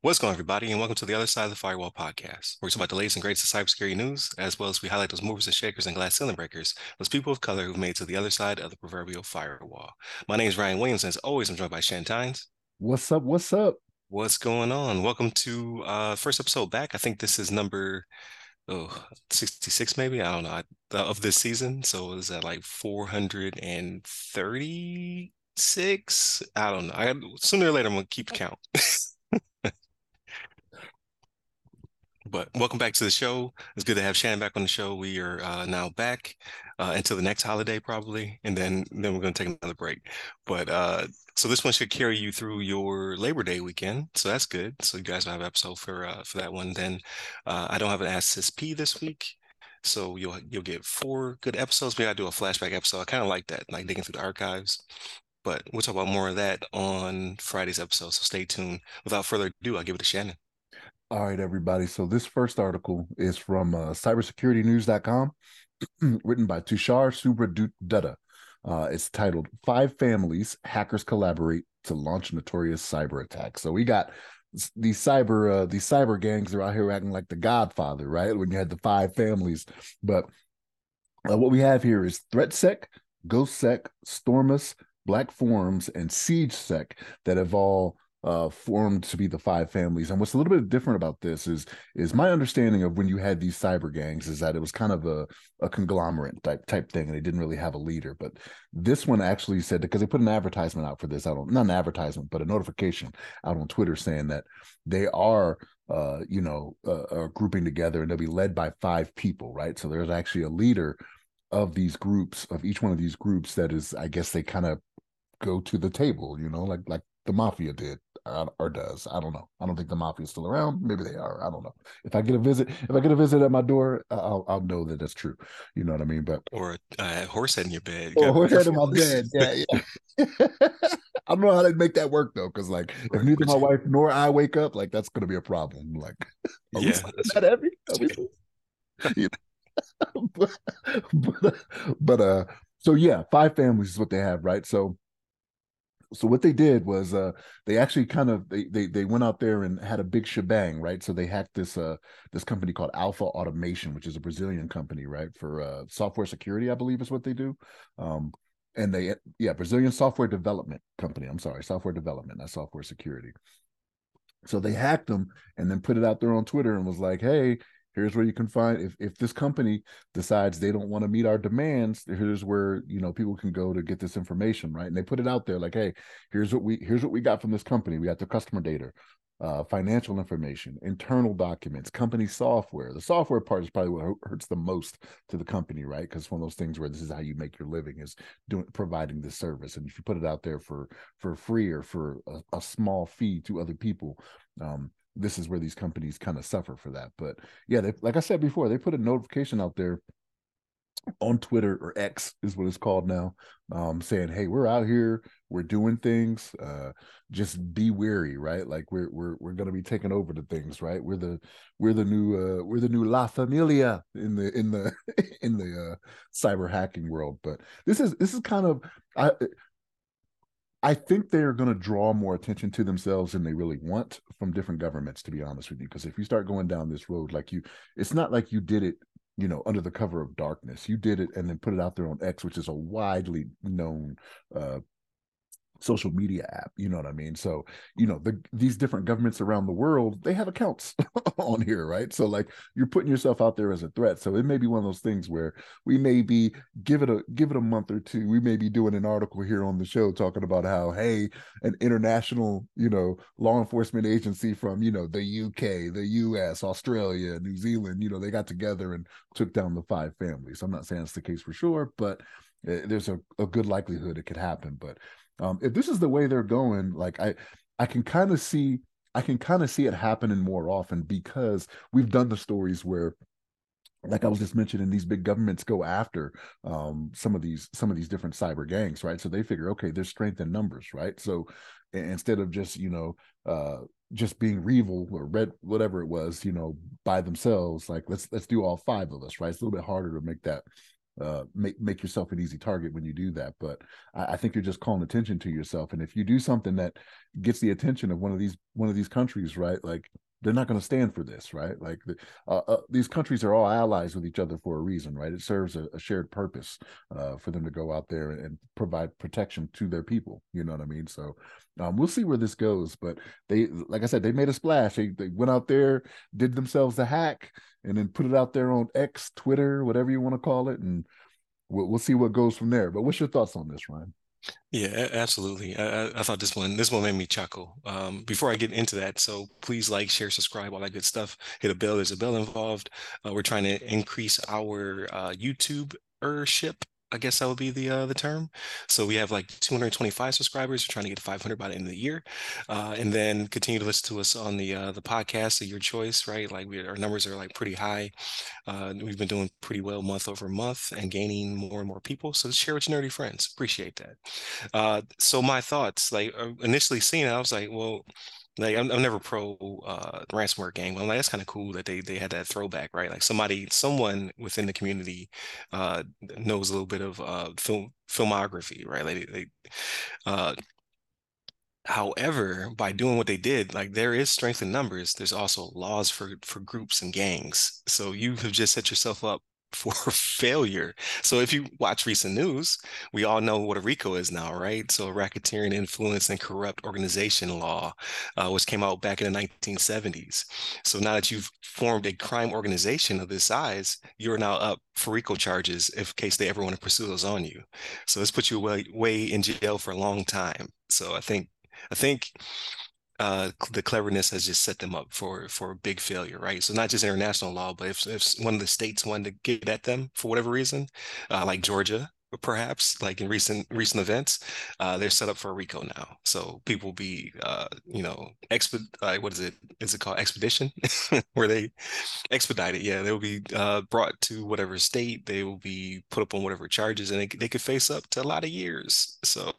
What's going on, everybody, and welcome to the Other Side of the Firewall podcast, where we talk about the latest and greatest of cybersecurity news, as well as we highlight those movers and shakers and glass ceiling breakers, those people of color who've made it to the other side of the proverbial firewall. My name is Ryan Williams, and as always, I'm joined by Shan Tynes. What's up? What's up? What's going on? Welcome to uh first episode back. I think this is number oh 66 maybe i don't know of this season so is that like 436 i don't know i sooner or later i'm gonna keep count but welcome back to the show it's good to have shannon back on the show we are uh, now back uh, until the next holiday probably and then then we're to take another break but uh so this one should carry you through your Labor Day weekend. So that's good. So you guys will have an episode for uh, for that one. Then uh, I don't have an Ask P this week. So you'll you'll get four good episodes. Maybe I do a flashback episode. I kind of like that, like digging through the archives. But we'll talk about more of that on Friday's episode. So stay tuned. Without further ado, I'll give it to Shannon. All right, everybody. So this first article is from uh, cybersecuritynews.com, written by Tushar Subhra Dutta. Uh, it's titled Five Families Hackers Collaborate to Launch Notorious Cyber Attack. So we got these cyber uh, these cyber gangs are out here acting like the Godfather, right? When you had the five families, but uh, what we have here is ThreatSec, GhostSec, Stormous, Black Forums, and SiegedSec that have all uh, formed to be the five families. And what's a little bit different about this is is my understanding of when you had these cyber gangs is that it was kind of a, a conglomerate type type thing, and they didn't really have a leader. But this one actually said because they put an advertisement out for this. I don't not an advertisement, but a notification out on Twitter saying that they are uh, you know uh, grouping together and they'll be led by five people, right? So there's actually a leader of these groups of each one of these groups that is, I guess they kind of go to the table, you know, like like the mafia did or does. I don't know. I don't think the mafia is still around. Maybe they are. I don't know. If I get a visit, if I get a visit at my door, I'll I'll know that that's true. You know what I mean? But or a horse head in your bed. Or a horse head in my bed. Yeah, yeah. I don't know how they make that work though, because like if neither my wife nor I wake up, like that's gonna be a problem. Like, yeah, that heavy. you know? but, but, but uh, so yeah, five families is what they have, right? So so what they did was uh they actually kind of they, they they went out there and had a big shebang right? So they hacked this uh this company called alpha automation which is a brazilian company right? For uh software security i believe is what they do. Um and they yeah brazilian software development company i'm sorry software development not software security. So they hacked them and then put it out there on twitter and was like hey here's where you can find if, if this company decides they don't want to meet our demands here's where you know people can go to get this information right? And they put it out there like hey here's what we here's what we got from this company. We got the customer data uh, financial information internal documents company software. The software part is probably what hurts the most to the company right? Because it's one of those things where this is how you make your living is doing providing this service. And if you put it out there for for free or for a, a small fee to other people um, this is where these companies kind of suffer for that. But yeah, they, like I said before, they put a notification out there on Twitter or X is what it's called now, um, saying, "Hey, we're out here, we're doing things. Uh, just be wary, right? Like we're we're we're gonna be taking over the things, right? We're the we're the new uh, we're the new La Familia in the in the in the uh, cyber hacking world. But this is this is kind of I I think they're going to draw more attention to themselves than they really want from different governments, to be honest with you. Because if you start going down this road, like you, it's not like you did it, you know, under the cover of darkness. You did it and then put it out there on X, which is a widely known uh, social media app you know what i mean? So you know the, these different governments around the world they have accounts on here right? So like you're putting yourself out there as a threat. So it may be one of those things where we may be give it a give it a month or two we may be doing an article here on the show talking about how hey an international you know law enforcement agency from you know the uk the us australia new zealand you know they got together and took down the five families. I'm not saying it's the case for sure but eh, there's a, a good likelihood it could happen but um, if this is the way they're going, like I, I can kind of see, I can kind of see it happening more often because we've done the stories where like I was just mentioning, these big governments go after um, some of these some of these different cyber gangs, right? So they figure, okay, there's strength in numbers, right? So instead of just you know uh, just being REvil or red whatever it was, you know, by themselves, like let's let's do all five of us, right? It's a little bit harder to make that uh, make make yourself an easy target when you do that. But I, I, think you're just calling attention to yourself. And if you do something that gets the attention of one of these one of these countries, right? Like they're not going to stand for this, right? Like uh, uh, these countries are all allies with each other for a reason, right? It serves a, a shared purpose uh, for them to go out there and provide protection to their people. You know what I mean? So um, we'll see where this goes. But they, like I said, they made a splash. They, they went out there, did themselves a hack, and then put it out there on X, Twitter, whatever you want to call it, and we'll, we'll see what goes from there. But what's your thoughts on this, Ryan? Yeah, absolutely. I, I, thought this one this one made me chuckle. Um, before I get into that, so please like, share, subscribe, all that good stuff. Hit a bell. There's a bell involved. Uh, we're trying to increase our uh, YouTube ship I guess that would be the uh, the term. So we have like 225 subscribers. We're trying to get 500 by the end of the year, uh, and then continue to listen to us on the uh, the podcast of your choice. Right, like we, our numbers are like pretty high. Uh, we've been doing pretty well month over month and gaining more and more people. So share with your nerdy friends. Appreciate that. Uh, so my thoughts, like uh, initially seeing it, I was like, well like I'm, I'm never pro uh ransomware game. I'm like that's kind of cool that they they had that throwback, right? Like somebody, someone within the community uh knows a little bit of uh film filmography, right? Like they uh However, by doing what they did, like there is strength in numbers, there's also laws for for groups and gangs. So you have just set yourself up for failure. So if you watch recent news, we all know what a RICO is now, right? So racketeering, influence, and corrupt organization law, uh, which came out back in the 1970s. So now that you've formed a crime organization of this size, you're now up for RICO charges if case they ever want to pursue those on you. So this puts you way, way in jail for a long time. So I think I think uh, the cleverness has just set them up for for a big failure, right? So not just international law, but if, if one of the states wanted to get at them for whatever reason, uh, like Georgia, perhaps like in recent recent events uh they're set up for a rico now. So people be uh you know exped uh, what is it is it called? Expedition? Where they expedited yeah they will be uh brought to whatever state. They will be put up on whatever charges and they, they could face up to a lot of years. So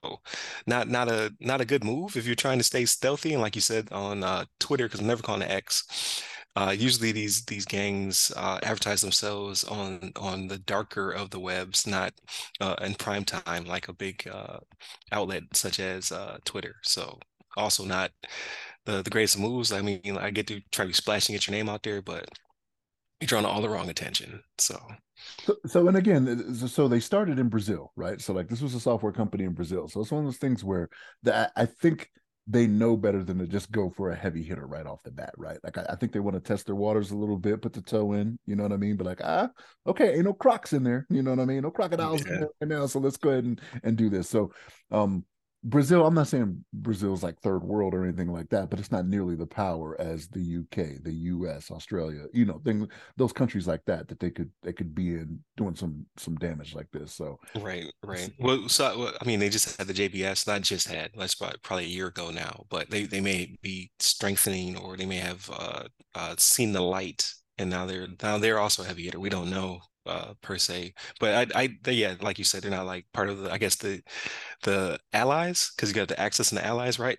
not not a not a good move if you're trying to stay stealthy and like you said on uh twitter because i'm never calling it x uh, usually these these gangs uh, advertise themselves on on the darker of the webs, not uh, in prime time like a big uh, outlet such as uh, Twitter. So also not the the greatest moves. I mean, I get to try to be splashing, get your name out there, but you're drawing all the wrong attention. So. So, so, and again, so they started in Brazil, right? So like this was a software company in Brazil. So it's one of those things where that I think they know better than to just go for a heavy hitter right off the bat, right? Like I, I, think they want to test their waters a little bit, put the toe in, you know what I mean? But like, ah, okay, ain't no crocs in there, you know what I mean? No crocodiles yeah. in there right now, so let's go ahead and and do this. So, um, Brazil, I'm not saying Brazil's like third world or anything like that, but it's not nearly the power as the UK, the US, Australia, you know, things those countries like that that they could they could be in doing some some damage like this. So right, right. Well, so I mean, they just had the JBS, not just had. That's probably, probably a year ago now, but they they may be strengthening or they may have uh, uh, seen the light and now they're now they're also heavy hitter. We don't know uh, per se. But I, I, they, yeah, like you said, they're not like part of the, I guess the, the allies, because you got the access and the allies, right?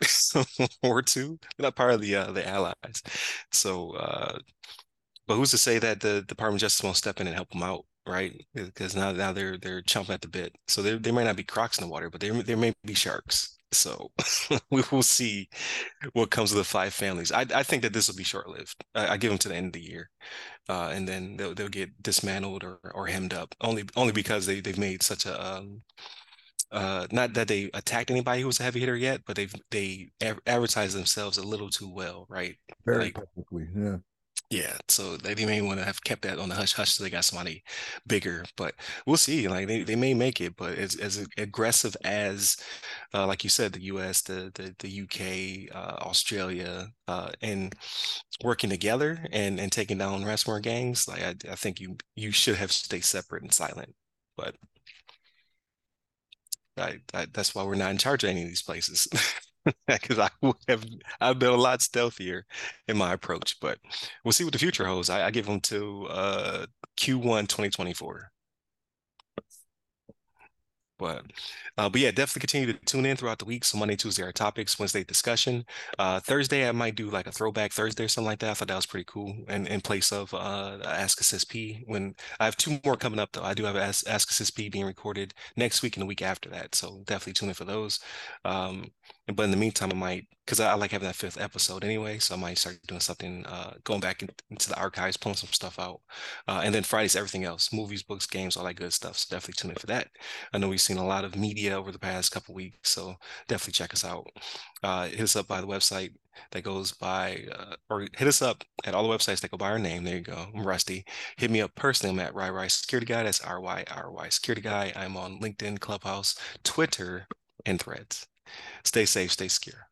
or two, they're not part of the uh, the allies. So, uh, but who's to say that the Department of Justice won't step in and help them out? Right, because now now they're they're chomping at the bit. So they they might not be crocs in the water, but they there may be sharks. So we will see what comes of the five families. I, I think that this will be short lived. I, I, give them to the end of the year uh, and then they'll they'll get dismantled or or hemmed up only only because they they've made such a um, uh, not that they attacked anybody who was a heavy hitter yet, but they've they advertised themselves a little too well, right? Very like, publicly, yeah. Yeah, so they, may want to have kept that on the hush hush so they got somebody bigger, but we'll see. Like they, they may make it, but as as aggressive as, uh, like you said, the U.S., the the, the UK, uh, Australia, uh, and working together and and taking down ransomware gangs, like I, I think you you should have stayed separate and silent. But I, I, that's why we're not in charge of any of these places. because I would have I've been a lot stealthier in my approach. But we'll see what the future holds. I, I give them to uh, Q1 2024. But uh, but yeah, definitely continue to tune in throughout the week. So Monday, Tuesday are topics, Wednesday discussion. Uh, Thursday I might do like a throwback Thursday or something like that. I thought that was pretty cool. And in place of uh Ask Us SP. When I have two more coming up though. I do have Ask, Ask Us SP being recorded next week and the week after that. So definitely tune in for those. Um, but in the meantime, I might because I, I, like having that fifth episode anyway, so I might start doing something, uh, going back in, into the archives, pulling some stuff out, uh, and then Fridays everything else, movies, books, games, all that good stuff. So definitely tune in for that. I know we've seen a lot of media over the past couple weeks, so definitely check us out. Uh, hit us up by the website that goes by, uh, or hit us up at all the websites that go by our name. There you go. I'm Rusty. Hit me up personally. I'm at RyRy Security Guy. That's R Y R Y Security Guy. I'm on LinkedIn, Clubhouse, Twitter, and Threads. Stay safe, stay secure.